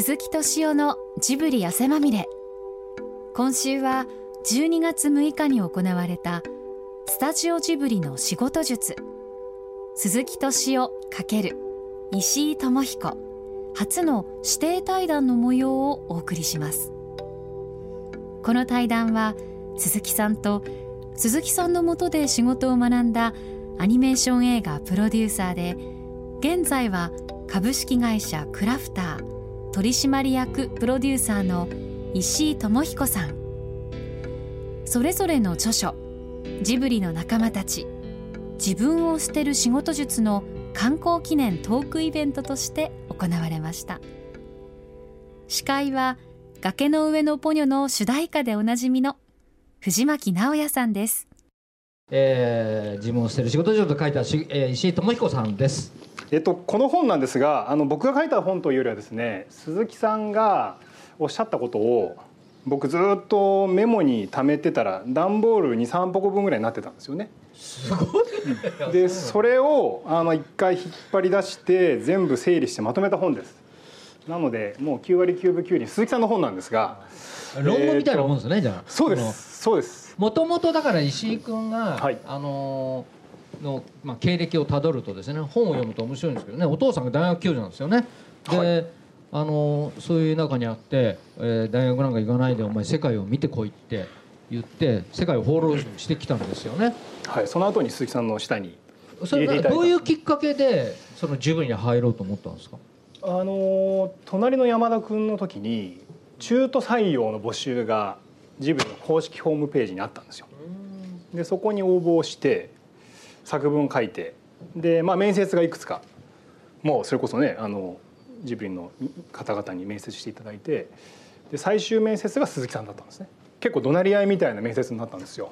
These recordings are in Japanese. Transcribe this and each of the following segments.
鈴木敏夫のジブリ汗まみれ。今週は12月6日に行われたスタジオジブリの仕事術。鈴木敏夫×石井智彦。初の指定対談の模様をお送りします。この対談は鈴木さんと鈴木さんのもとで仕事を学んだアニメーション映画プロデューサーで現在は株式会社クラフター。取締役プロデューサーの石井智彦さん。それぞれの著書「ジブリの仲間たち自分を捨てる仕事術」の観光記念トークイベントとして行われました。司会は崖の上のポニョの主題歌でおなじみの藤巻直也さんです。えー、自分を捨てる仕事上と書いたし、えー、石井智彦さんです。えっと、この本なんですがあの僕が書いた本というよりはですね鈴木さんがおっしゃったことを僕ずっとメモに貯めてたら段ボール23箱分ぐらいになってたんですよね。すごいでそれをあの1回引っ張り出して全部整理してまとめた本です。なのでもう9割9分9厘鈴木さんの本なんですが。論文みたいなもんですね、じゃあ。そうです。そうです。もともとだから石井君が、はい。あのーの、まあ、経歴をたどるとですね本を読むと面白いんですけどねお父さんが大学教授なんですよね。で、はあのーそういう中にあって、えー大学なんか行かないでお前世界を見てこいって言って世界を放浪してきたんですよね。はい、その後に鈴木さんの下にそれどういうきっかけでそのジブリに入ろうと思ったんですか？あの隣の山田君の時に中途採用の募集がジブリの公式ホームページにあったんですよ。でそこに応募をして作文書いてで、まあ、面接がいくつかもうそれこそねあのジブリの方々に面接していただいてで最終面接が鈴木さんだったんですね結構怒鳴り合いみたいな面接になったんですよ。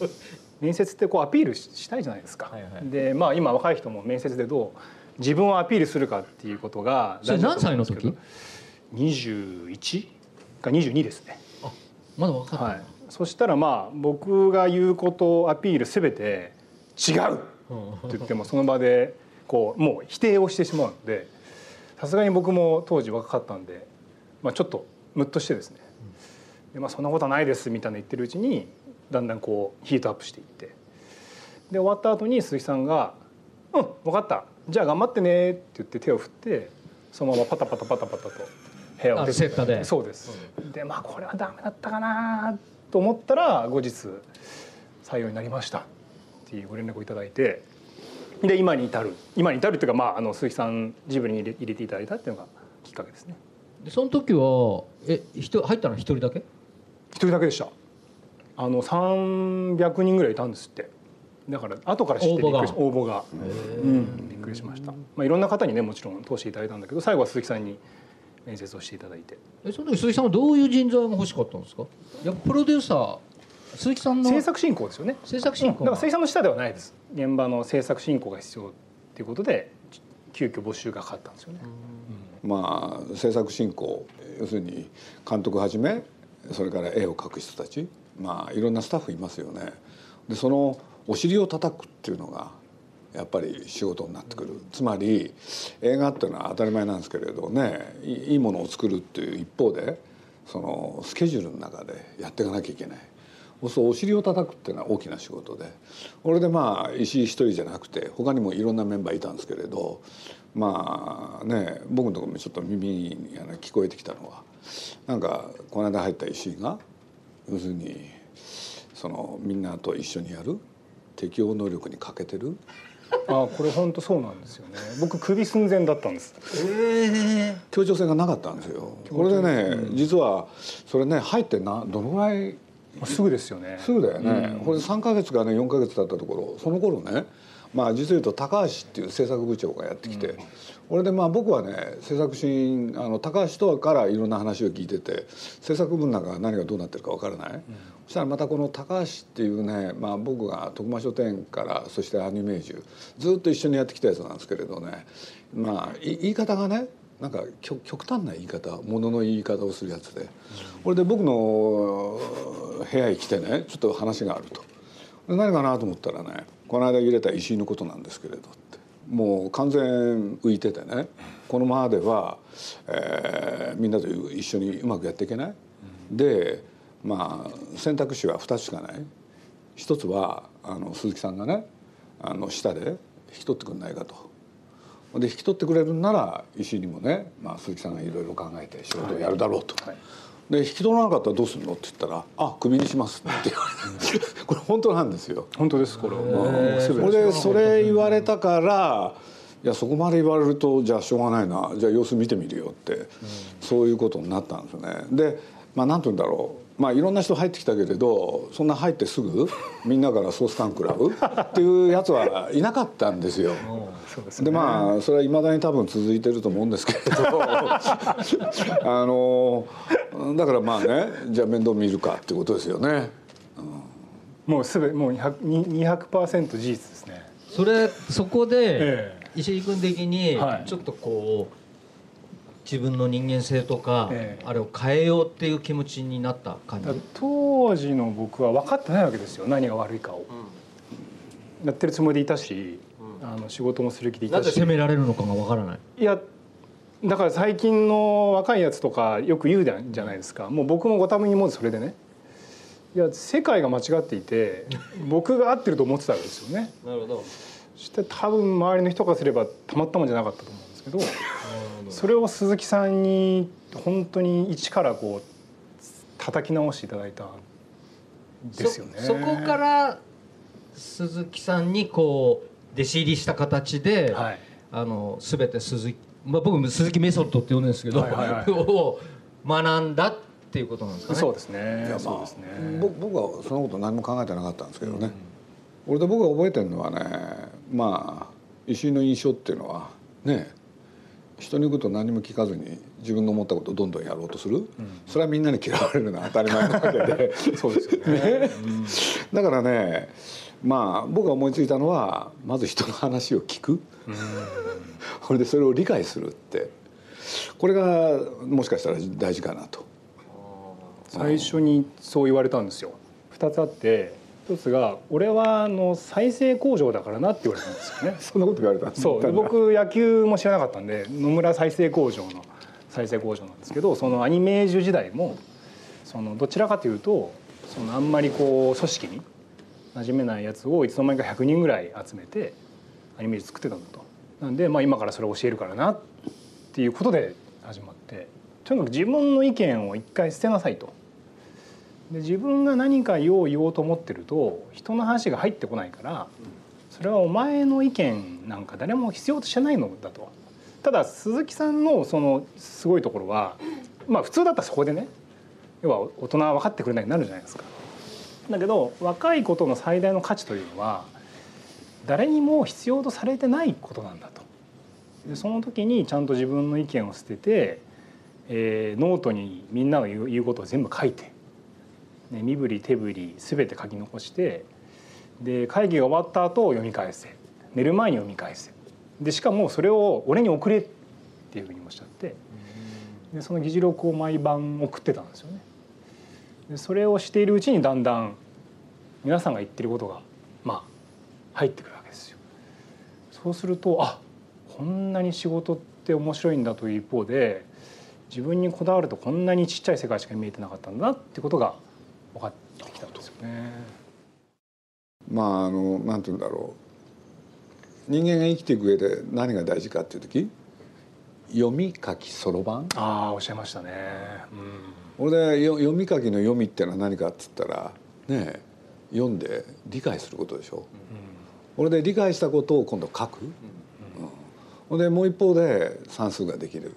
面接ってこうアピールしたいじゃないですか。はいはいでまあ今若い人も面接でどう自分をアピールするかっていうことがそれ何歳の時？21か22ですね。まだ分かった、はい。そしたらまあ僕が言うことをアピールすべて違う。って言ってもその場でこうもう否定をしてしまうのでさすがに僕も当時若かったんで、まあ、ちょっとムッとしてですね。で、まあ、そんなことはないですみたいな言ってるうちにだんだんこうヒートアップしていって。で終わった後に鈴木さんが「うん分かった。じゃあ頑張ってね」って言って手を振ってそのままパタパタパタパタと部屋を出て。で。そうです、でまあこれはダメだったかなと思ったら後日採用になりましたっていうご連絡をいただいてで今に至る今に至るっていうか、まあ、あの鈴木さんジブリに入れ入れていただいたっていうのがきっかけですね。でその時はえ人入ったのは一人だけ？一人だけでした。あの300人ぐらいいたんですって。だから後から知ってびっくりし応募が。うん、びっくりしました、まあ、いろんな方にねもちろん通していただいたんだけど最後は鈴木さんに面接をしていただいて。えその時鈴木さんはどういう人材が欲しかったんですか？やっぱプロデューサー鈴木さんの制作進行ですよね。制作進行。だから鈴木さんの下ではないです。現場の制作進行が必要っていうことで急遽募集がかかったんですよね、まあ制作進行要するに監督はじめそれから絵を描く人たちまあいろんなスタッフいますよね。でそのお尻を叩くっていうのがやっぱり仕事になってくる。つまり映画っていうのは当たり前なんですけれどねいいいいものを作るっていう一方でそのスケジュールの中でやっていかなきゃいけない。そうお尻を叩くっていうのは大きな仕事で。俺でまあ石井一人じゃなくて他にもいろんなメンバーいたんですけれどまあね僕のところもちょっと耳に聞こえてきたのはなんかこの間入った石井が要するにそのみんなと一緒にやる適応能力に欠けてる。あこれ本当そうなんですよね。僕首寸前だったんです。協調性がなかったんですよ。これでね、実はそれね入ってなどのぐらいすぐですよね。すぐだよね、これ3か月かね4か月経ったところその頃ねまあ実を言うと高橋っていう制作部長がやってきて、俺でまあ僕はね制作シあの高橋とはからいろんな話を聞いてて制作部の中が何がどうなってるかわからない、そしたらまたこの高橋っていうね、まあ、僕が徳間書店からそしてアニメージュずっと一緒にやってきたやつなんですけれどね。まあい言い方がねなんか極端な言い方ものの言い方をするやつで、これで僕の部屋へ来てねちょっと話があると。何かなと思ったらねこの間入れた石井のことなんですけれどってもう完全浮いててねこのままでは、えーみんなと一緒にうまくやっていけない、でまあ選択肢は2つしかない一つはあの鈴木さんがねあの下で引き取ってくれないかと。で引き取ってくれるんなら石井にもね、まあ、鈴木さんがいろいろ考えて仕事をやるだろうと。はい。で引き取らなかったらどうするのって言ったら「あクビにします」って言われて。これ本当なんですよ。本当ですこれこれでそれ言われたからいやそこまで言われるとじゃあしょうがないな。じゃあ様子見てみるよって、そういうことになったんですよね。でまあ何て言うんだろうまあいろんな人入ってきたけれどそんな入ってすぐみんなからソース感食らうっていうやつはいなかったんですよ。でまあそれはいまだに多分続いてると思うんですけれど。あのだからまあねじゃあ面倒見るかっていうことですよね。もうすべもう200 200%事実ですね。それそこでえ。石井君的にはい。ちょっとこう自分の人間性とかええ。あれを変えようっていう気持ちになった感じ？当時の僕は分かってないわけですよ何が悪いかを、やってるつもりでいたし、あの仕事もする気でいたし。なぜ責められるのかがわからない？いやだから最近の若いやつとかよく言うじゃないですか。もう僕もご多分にもそれでね。いや世界が間違っていて 僕が合ってると思ってたわけですよね。なるほど。そして多分周りの人からすればたまったもんじゃなかったと思うんですけどそれを鈴木さんに本当に一からこう叩き直していただいたんですよね。そそこから鈴木さんにこう弟子入りした形で、はいあの全て鈴木、まあ、僕も鈴木メソッドって呼んでるんですけど、はいはいはいを学んだっていうことなんですかね。そうですねいや。そうですね。僕僕はそのこと何も考えてなかったんですけどね、俺で僕が覚えてるのはねまあ石井の印象っていうのはね人に言うこと何も聞かずに自分の思ったことをどんどんやろうとする、それはみんなに嫌われるのは当たり前なわけで。そうですよね。だからねまあ僕が思いついたのはまず人の話を聞く、それでそれを理解するって。これがもしかしたら大事かなと。最初にそう言われたんですよ。二つあって、一つが俺はあの再生工場だからなって言われたんですよね。そんなこと言われたんですそうで僕野球も知らなかったんで野村再生工場の再生工場なんですけどそのアニメージュ時代もそのどちらかというとそのあんまりこう組織に馴染めないやつをいつの間にか100人ぐらい集めてアニメージ作ってたんだと。なんで、まあ、今からそれを教えるからなっていうことで始まってとにかく自分の意見を一回捨てなさいと。で自分が何か言おう言おうと思ってると人の話が入ってこないからそれはお前の意見なんか誰も必要としてないのだとただ鈴木さんのそのすごいところはまあ普通だったらそこでね要は大人は分かってくれないになるじゃないですか。だけど若いことの最大の価値というのは誰にも必要とされてないことなんだと。でその時にちゃんと自分の意見を捨てて、えーノートにみんなが言う言うことを全部書いて、ね、身振り手振り全て書き残してで会議が終わった後読み返せ寝る前に読み返せでしかもそれを俺に送れっていうふうにおっしゃってでその議事録を毎晩送ってたんですよね。でそれをしているうちにだんだん皆さんが言ってることがまあ入ってくるわけですよ。そうするとあこんなに仕事って面白いんだという一方で自分にこだわるとこんなにちっちゃい世界しか見えてなかったんだなってことが分かってきたんですよね。まああのなんて言うんだろう人間が生きていく上で何が大事かっていう時読み書きそろばんああおっしゃいましたね。俺でよ読み書きの読みっていうのは何かっつったらね読んで理解することでしょ。俺で理解したことを今度書く。ほんでもう一方で算数ができる。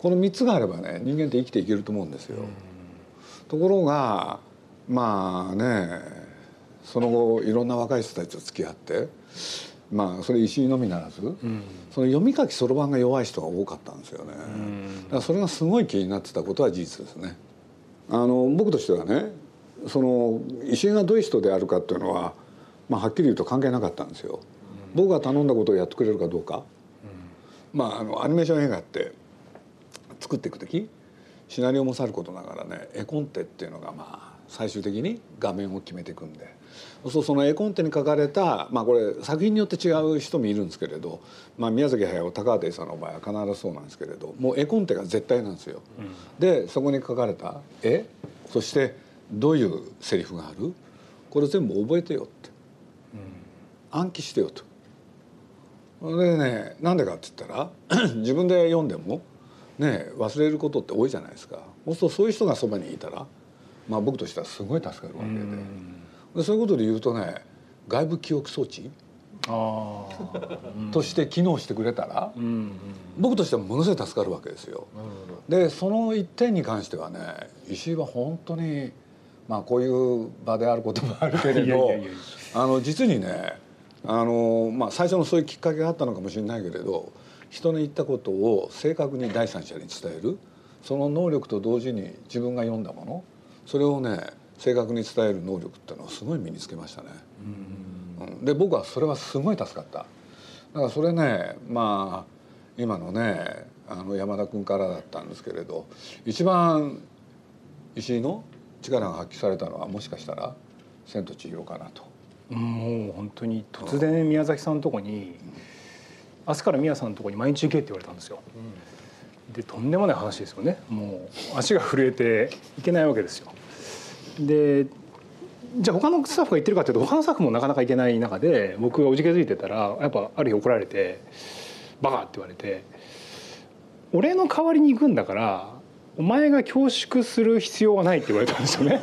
この3つがあればね人間って生きていけると思うんですよ。ところがまあねその後いろんな若い人たちと付き合ってまあそれ石井のみならず、その読み書きそろばんが弱い人が多かったんですよね。だからそれがすごい気になってたことは事実ですね。あの僕としてはねその石井がどういう人であるかっていうのは、まあ、はっきり言うと関係なかったんですよ。僕が頼んだことをやってくれるかどうか、まああのアニメーション映画って作っていく時シナリオもさることながらね絵コンテっていうのがまあ最終的に画面を決めていくんで。そうその絵コンテに書かれた、まあ、これ作品によって違う人もいるんですけれど、まあ、宮崎駿高畑さんの場合は必ずそうなんですけれどもう絵コンテが絶対なんですよ。うん、でそこに書かれた絵そしてどういうセリフがある？これ全部覚えてよって、うん、暗記してよと。でねなんでかって言ったら 自分で読んでもね忘れることって多いじゃないですか。そうそういう人がそばにいたら、まあ、僕としてはすごい助かるわけで。でそういうことで言うとね外部記憶装置として機能してくれたら、僕としてはものすごい助かるわけですよ。でその一点に関してはね石井は本当にまあこういう場であることもあるけれどあの実にねあの、まあ、最初のそういうきっかけがあったのかもしれないけれど人の言ったことを正確に第三者に伝えるその能力と同時に自分が読んだものそれをね正確に伝える能力っていうのはすごい身につけましたね。うん、で僕はそれはすごい助かった。だからそれねまあ今のねあの山田君からだったんですけれど一番石井の力が発揮されたのはもしかしたら「千と千尋」かなと。もう本当に突然宮崎さんのとこに、明日から宮さんのとこに毎日行けって言われたんですよ。でとんでもない話ですよねもう足が震えていけないわけですよ。でじゃあ他のスタッフが言ってるかというと他のスタッフもなかなか行けない中で僕がおじけづいてたらやっぱある日怒られて「バカ!」って言われて「俺の代わりに行くんだからお前が恐縮する必要はないって言われたんですよね。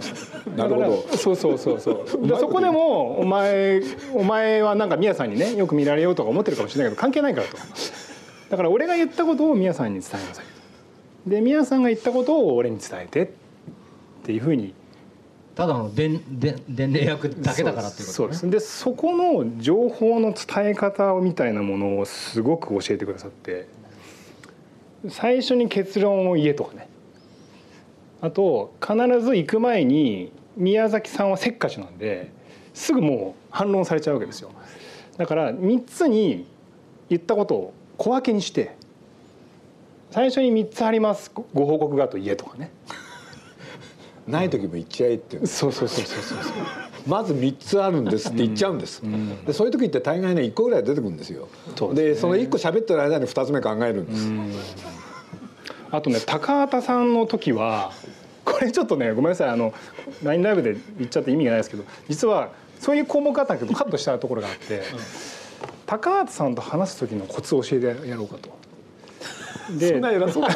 なるほど。そうそうそうそう。でそこでもお前お前はなんか宮さんにねよく見られようとか思ってるかもしれないけど関係ないからと。だから俺が言ったことを宮さんに伝えなさい。で宮さんが言ったことを俺に伝えてっていうふうに。ただの伝令役だけだからっていうこと、ね、そうです。でそこの情報の伝え方みたいなものをすごく教えてくださって。最初に結論を言えとかね。あと必ず行く前に宮崎さんはせっかちなんですぐもう反論されちゃうわけですよ。だから3つに言ったことを小分けにして最初に3つありますご報告がと言えとかね。ない時も言っちゃえってそうそうそうそうそう。まず3つあるんですって言っちゃうんです、うん、でそういう時って大概ね1個ぐらい出てくるんですよ。で、ね、その1個喋ってる間に2つ目考えるんです、うん、あとね高畑さんの時はこれちょっとねごめんなさいあの LINE ライブで言っちゃって意味がないですけど実はそういう項目あったけどカットしたところがあって、うん、高畑さんと話す時のコツを教えてやろうかと。でそんな偉そう あ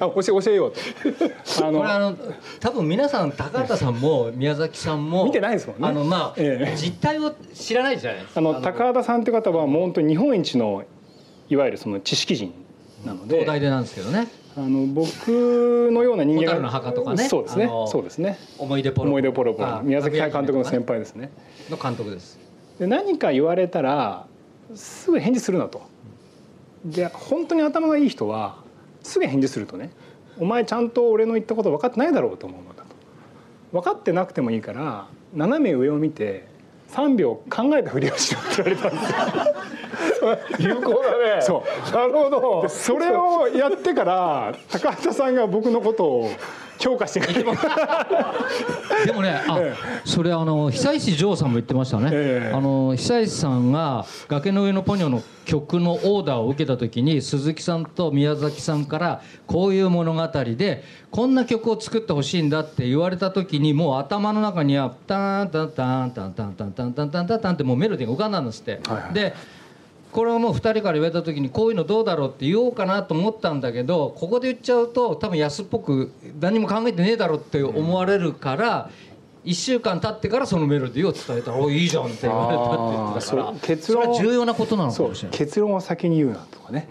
教え教えようと。あのこれあの多分皆さん高畑さんも宮崎さんも見てないですもんね。あのまあ、ええ、実態を知らないじゃないですか。あの高畑さんという方はもう本当に日本一のいわゆるその知識人なので。東大でなんですけどね。あの僕のような人間がの墓とかね。そうですね。そうですね。思い出ポロ思い出ポロポロ。宮崎監督の先輩ですね。の監督ですで何か言われたらすぐ返事するなと。で本当に頭がいい人はすぐ返事するとねお前ちゃんと俺の言ったこと分かってないだろうと思うのだと。分かってなくてもいいから斜め上を見て3秒考えたふりをしろって言われたんですよ。有効だね。そう。なるほど。それをやってから高畑さんが僕のことを評価してくれ でもねあ、ええ、それあの久石譲さんも言ってましたね、え、あの久石さんが「崖の上のポニョ」の曲のオーダーを受けた時に鈴木さんと宮崎さんからこういう物語でこんな曲を作ってほしいんだって言われた時にもう頭の中には「タンタンタンタンタンタンタンタンタンタンタン」ってもうメロディーが浮かんだんですって。はいはい、でこれはもう2人から言われた時にこういうのどうだろうって言おうかなと思ったんだけどここで言っちゃうと多分安っぽく何も考えてねえだろって思われるから、1週間経ってからそのメロディーを伝えた。ら「おいいじゃん」って言われたって言ってたから。結論。それは重要なことなのかもしれない。結論を先に言うなとかね、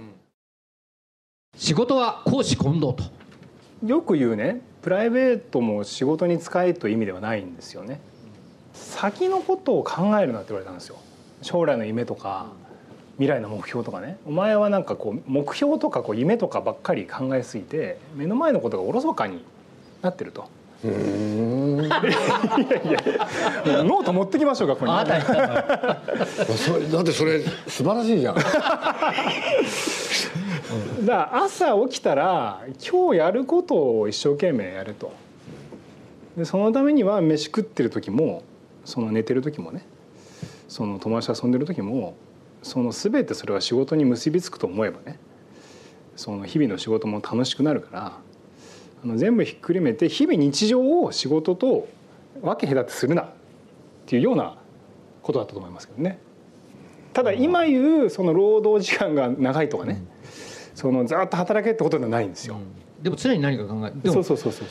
うん、仕事は公私混同と。よく言うね。プライベートも仕事に使えという意味ではないんですよね。先のことを考えるなって言われたんですよ。将来の夢とか、うん未来の目標とかねお前はなんかこう目標とかこう夢とかばっかり考えすぎて目の前のことがおろそかになってると。うんいやいやノート持ってきましょうかここに。あだってそれ素晴らしいじゃん。だから朝起きたら今日やることを一生懸命やると。でそのためには飯食ってる時もその寝てる時もねその友達と遊んでる時もその全てそれは仕事に結びつくと思えばねその日々の仕事も楽しくなるからあの全部ひっくるめて日々日常を仕事と分け隔てするなっていうようなことだったと思いますけどね。ただ今言うその労働時間が長いとかね、そのずっと働けってことではないんですよ。でも常に何か考えそうそうそうそう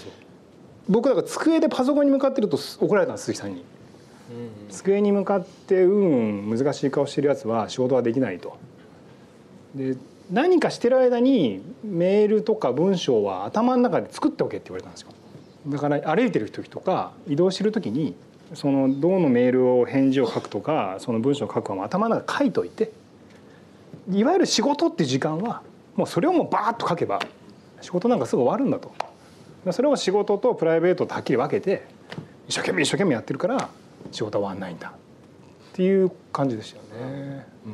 僕だから机でパソコンに向かってると怒られたんです鈴木さんに。机に向かってうん難しい顔してるやつは仕事はできないと。で何かしてる間にメールとか文章は頭の中で作っておけって言われたんですよ。だから歩いてる時とか移動してる時にそのどのメールを返事を書くとかその文章を書くかも頭の中で書いといていわゆる仕事って時間はもうそれをもうバーッと書けば仕事なんかすぐ終わるんだとそれを仕事とプライベートとはっきり分けて一生懸命一生懸命やってるから仕事は終わんないんだっていう感じでしたよね。うん。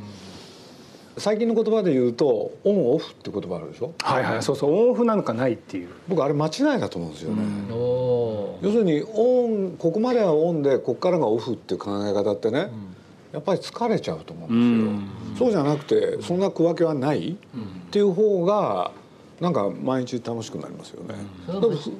最近の言葉で言うとオンオフって言葉あるでしょ？はいはいそうそう。オンオフなんかないっていう。僕あれ間違いだと思うんですよね、要するにオンここまではオンでここからがオフっていう考え方ってね、やっぱり疲れちゃうと思うんですよ、そうじゃなくてそんな区分けはないっていう方がなんか毎日楽しくなりますよね。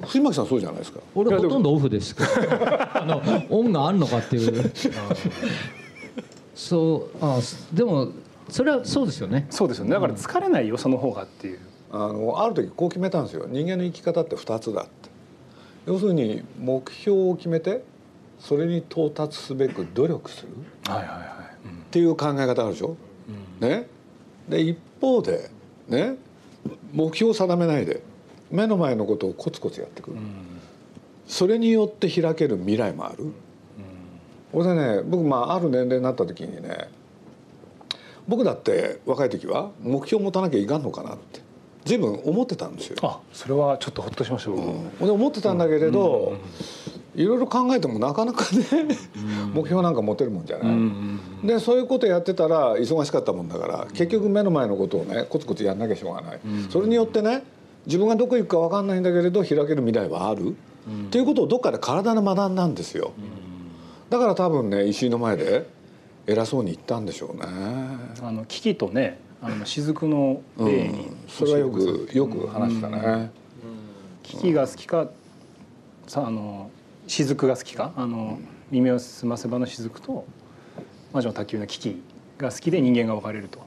藤巻さんそうじゃないですか。俺ほとんどオフです。けど、あのオンがあんのかっていう。そうあでもそれはそうですよね。そうですよね。だから疲れないよ、その方がっていう。あのある時こう決めたんですよ。人間の生き方って2つだって。要するに目標を決めてそれに到達すべく努力する、はいはいはい。っていう考え方あるでしょ、うん、ね。で一方でね目標を定めないで目の前のことをコツコツやっていく、うん、それによって開ける未来もある、うん、これでね僕まあある年齢になった時にね僕だって若い時は目標を持たなきゃいかんのかなって随分思ってたんですよ。あそれはちょっとほっとしました、うん、で思ってたんだけれど、いろいろ考えてもなかなかね目標なんか持てるもんじゃない。でそういうことやってたら忙しかったもんだから結局目の前のことをねコツコツやんなきゃしょうがない。それによってね自分がどこ行くか分かんないんだけれど開ける未来はある、っていうことをどっかで体で学んだんですよ。だから多分ね石井の前で偉そうに言ったんでしょうね。あの危機とねあの雫の例に、うん、それはよくよく話したね。うん、危機が好きかさあの雫が好きか？あの耳を澄ませばの雫と魔女の卓球の危機が好きで人間が分かれると。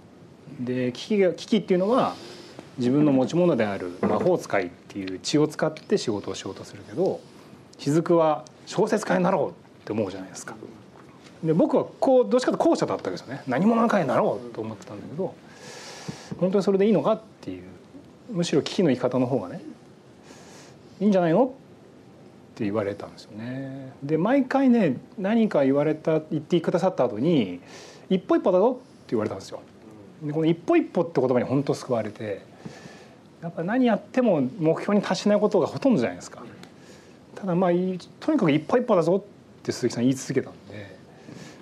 で危機が危機っていうのは自分の持ち物である魔法使いっていう血を使って仕事をしようとするけど雫は小説家になろうって思うじゃないですか。で僕はこうどっちかと後者だったわけですよね何者かになろうと思ってたんだけど本当にそれでいいのかっていうむしろ危機の生き方の方がねいいんじゃないのって言われたんですよね。で毎回ね何か言われた言ってくださった後に「一歩一歩だぞ」って言われたんですよ。でこの「一歩一歩」って言葉に本当救われてやっぱ何やっても目標に達しないことがほとんどじゃないですか。ただまあとにかく一歩一歩だぞって鈴木さん言い続けたんで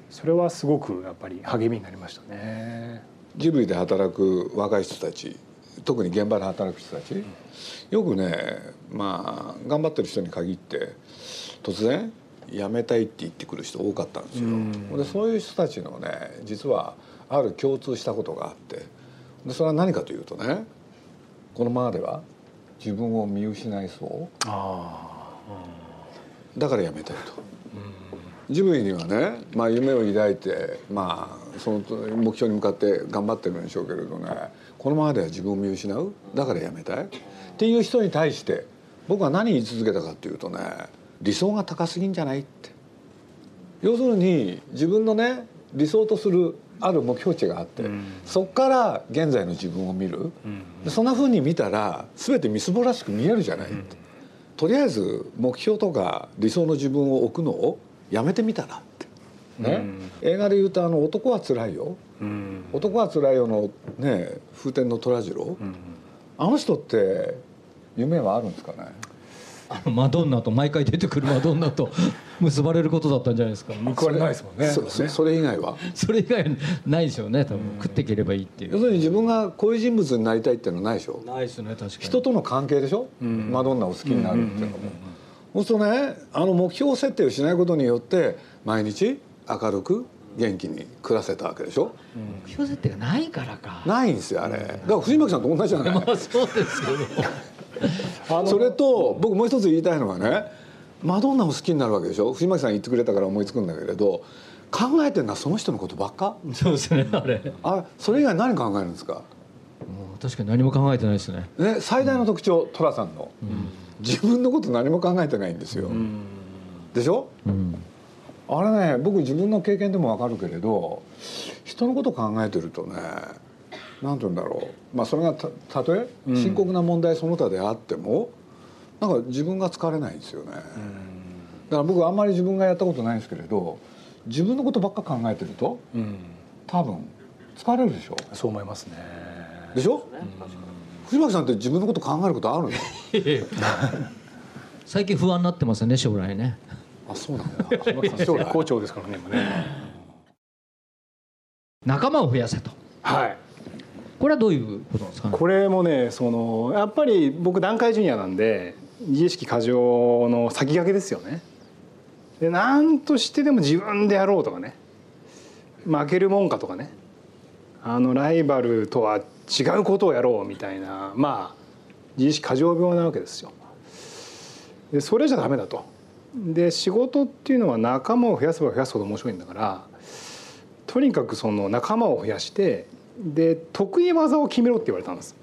それはすごくやっぱり励みになりましたね。ジブリで働く若い人たち特に現場で働く人たち、よくねまあ頑張ってる人に限って突然辞めたいって言ってくる人多かったんですよ。でそういう人たちのね実はある共通したことがあって。でそれは何かというとねこのままでは自分を見失いそう。だから辞めたいと。ジブリにはね、まあ、夢を抱いて、まあ、その目標に向かって頑張ってるんでしょうけれどねこのままでは自分を見失う。だからやめたい。っていう人に対して僕は何言い続けたかっていうとね理想が高すぎんじゃないって。要するに自分のね理想とするある目標値があって、うん、そこから現在の自分を見る、うん、そんなふうに見たら全てみすぼらしく見えるじゃない、うん、とりあえず目標とか理想の自分を置くのをやめてみたらね、うん、映画で言うとあの「男はつらいよ」うん「男はつらいよの」ね風天の虎次郎、うん、あの人って夢はあるんですかね？あのマドンナと毎回出てくるマドンナと 結ばれることだったんじゃないですか？報われないですもんね。そそれ以外は？それ以外ないですよね多分。食っていければいいっていう。要するに自分がこういう人物になりたいっていうのはないでしょないですね確かに。人との関係でしょ、うん、マドンナを好きになるっていうのも、そうするとねあの目標設定をしないことによって毎日明るく元気に暮らせたわけでしょ、目標設定がないからか。ないんですよあれ。だから藤巻さんと同じじゃない、まあ そうですけど それと僕もう一つ言いたいのはねマドンナも好きになるわけでしょ？藤巻さん言ってくれたから思いつくんだけれど考えてるのはその人のことばっか？そうですねあれ。あそれ以外何考えるんですか？確かに何も考えてないですね。ね最大の特徴寅さんの、うん、自分のこと何も考えてないんですよ、うん、でしょ、うん、あれね僕自分の経験でも分かるけれど人のこと考えてるとね何て言うんだろう。まあそれがたたとえ深刻な問題その他であっても、なんか自分が疲れないんですよね、だから僕あんまり自分がやったことないんですけれど自分のことばっか考えてると、うん、多分疲れるでしょ。そう思いますね。でしょ、うん、藤巻さんって自分のこと考えることあるの？最近不安になってますよね将来ねあそうなんだ。将来校長ですからね今ね仲間を増やせと。はい。これはどういうことですか、ね、これもねそのやっぱり僕団塊ジュニアなんで自意識過剰の先駆けですよね。で何としてでも自分でやろうとかね。負けるもんかとかね。あのライバルとは違うことをやろうみたいなまあ自意識過剰病なわけですよ。でそれじゃダメだと。で仕事っていうのは仲間を増やせば増やすほど面白いんだからとにかくその仲間を増やしてで得意技を決めろって言われたんです。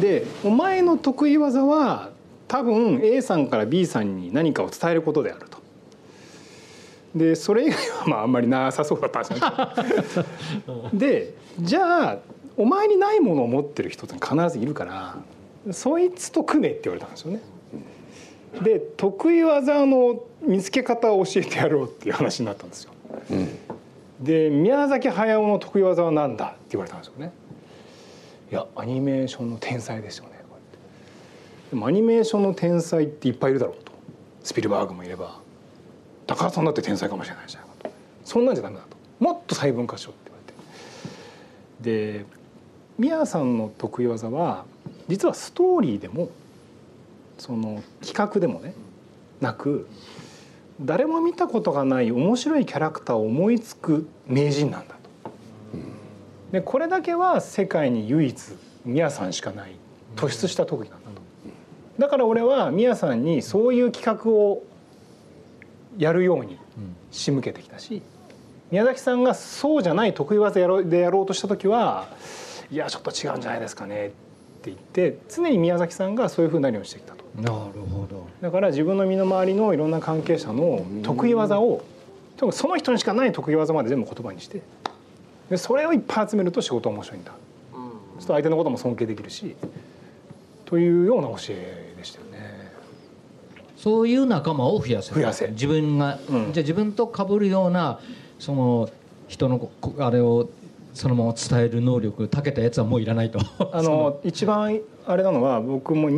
でお前の得意技は多分 A さんから B さんに何かを伝えることであると。でそれ以外はまああんまりなさそうだったんですよね。でじゃあお前にないものを持ってる人って必ずいるからそいつと組めって言われたんですよね。で得意技の見つけ方を教えてやろうっていう話になったんですよ。うん、で宮崎駿の得意技は何だって言われたんですよね。いやアニメーションの天才ですよね。でもアニメーションの天才っていっぱいいるだろうとスピルバーグもいれば高橋さんだって天才かもしれないじゃないかとそんなんじゃダメだともっと細分化しようって言われてで宮さんの得意技は実はストーリーでもその企画でもねなく誰も見たことがない面白いキャラクターを思いつく名人なんだと。でこれだけは世界に唯一宮さんしかない突出した特技なんだと。だから俺は宮さんにそういう企画をやるように仕向けてきたし宮崎さんがそうじゃない得意技でやろうとした時はいやちょっと違うんじゃないですかねって言って常に宮崎さんがそういうふうになるようにしてきた。なるほど。だから自分の身の回りのいろんな関係者の得意技をその人にしかない得意技まで全部言葉にしてでそれをいっぱい集めると仕事面白いんだ。そうすると相手のことも尊敬できるしというような教えでしたよね。そういう仲間を増やせ増やせ。自分が、うん、じゃあ自分と被るようなその人のあれをそのまま伝える能力たけたやつはもういらないと。あの 一番あれなのは僕も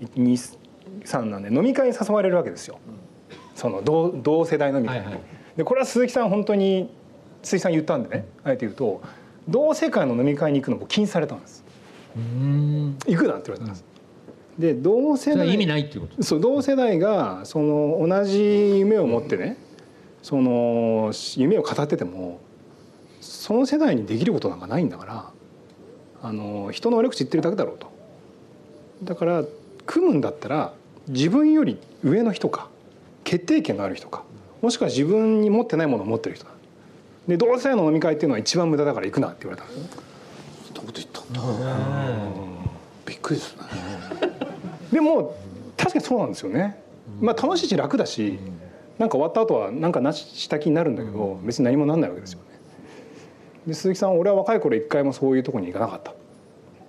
223なんで飲み会に誘われるわけですよ、その同同世代飲み。会、はいはい、でこれは鈴木さん本当に鈴木さん言ったんでねあえて言うと同世界の飲み会に行くのも禁止されたんです。行くなって言われたんです、で同世代意味ないっていうことそう同世代がその同じ夢を持ってね、その夢を語っててもその世代にできることなんかないんだからあの人の悪口言ってるだけだろうと。だから組むんだったら自分より上の人か決定権のある人かもしくは自分に持ってないものを持ってる人だで同世代の飲み会っていうのは一番無駄だから行くなって言われたんですそんなこと言ったんだ。びっくりですね でも確かにそうなんですよね。まあ楽しいし楽だしなんか終わった後はなんかなした気になるんだけど別に何もなんないわけですよね。で鈴木さん俺は若い頃一回もそういうとこに行かなかった、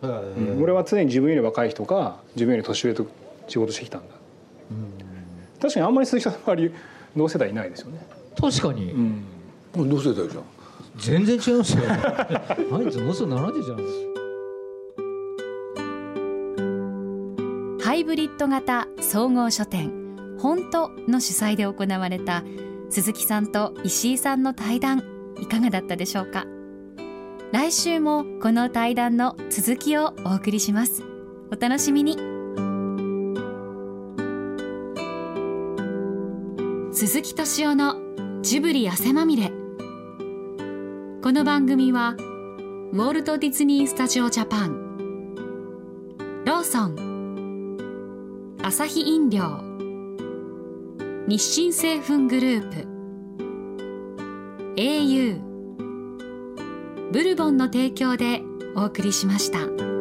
うん、俺は常に自分より若い人か自分より年上と仕事してきたんだ、うん、確かにあんまり鈴木さんの周り同世代いないですよね。確かに、うん、同世代じゃん。全然違いますよ あいつもうすぐ70じゃんハイブリッド型総合書店本当の主催で行われた鈴木さんと石井さんの対談いかがだったでしょうか？来週もこの対談の続きをお送りします。お楽しみに。鈴木敏夫のジブリ汗まみれ。この番組はウォルト・ディズニー・スタジオ・ジャパン。ローソン。アサヒ飲料。日清製粉グループ。au ブルボンの提供でお送りしました。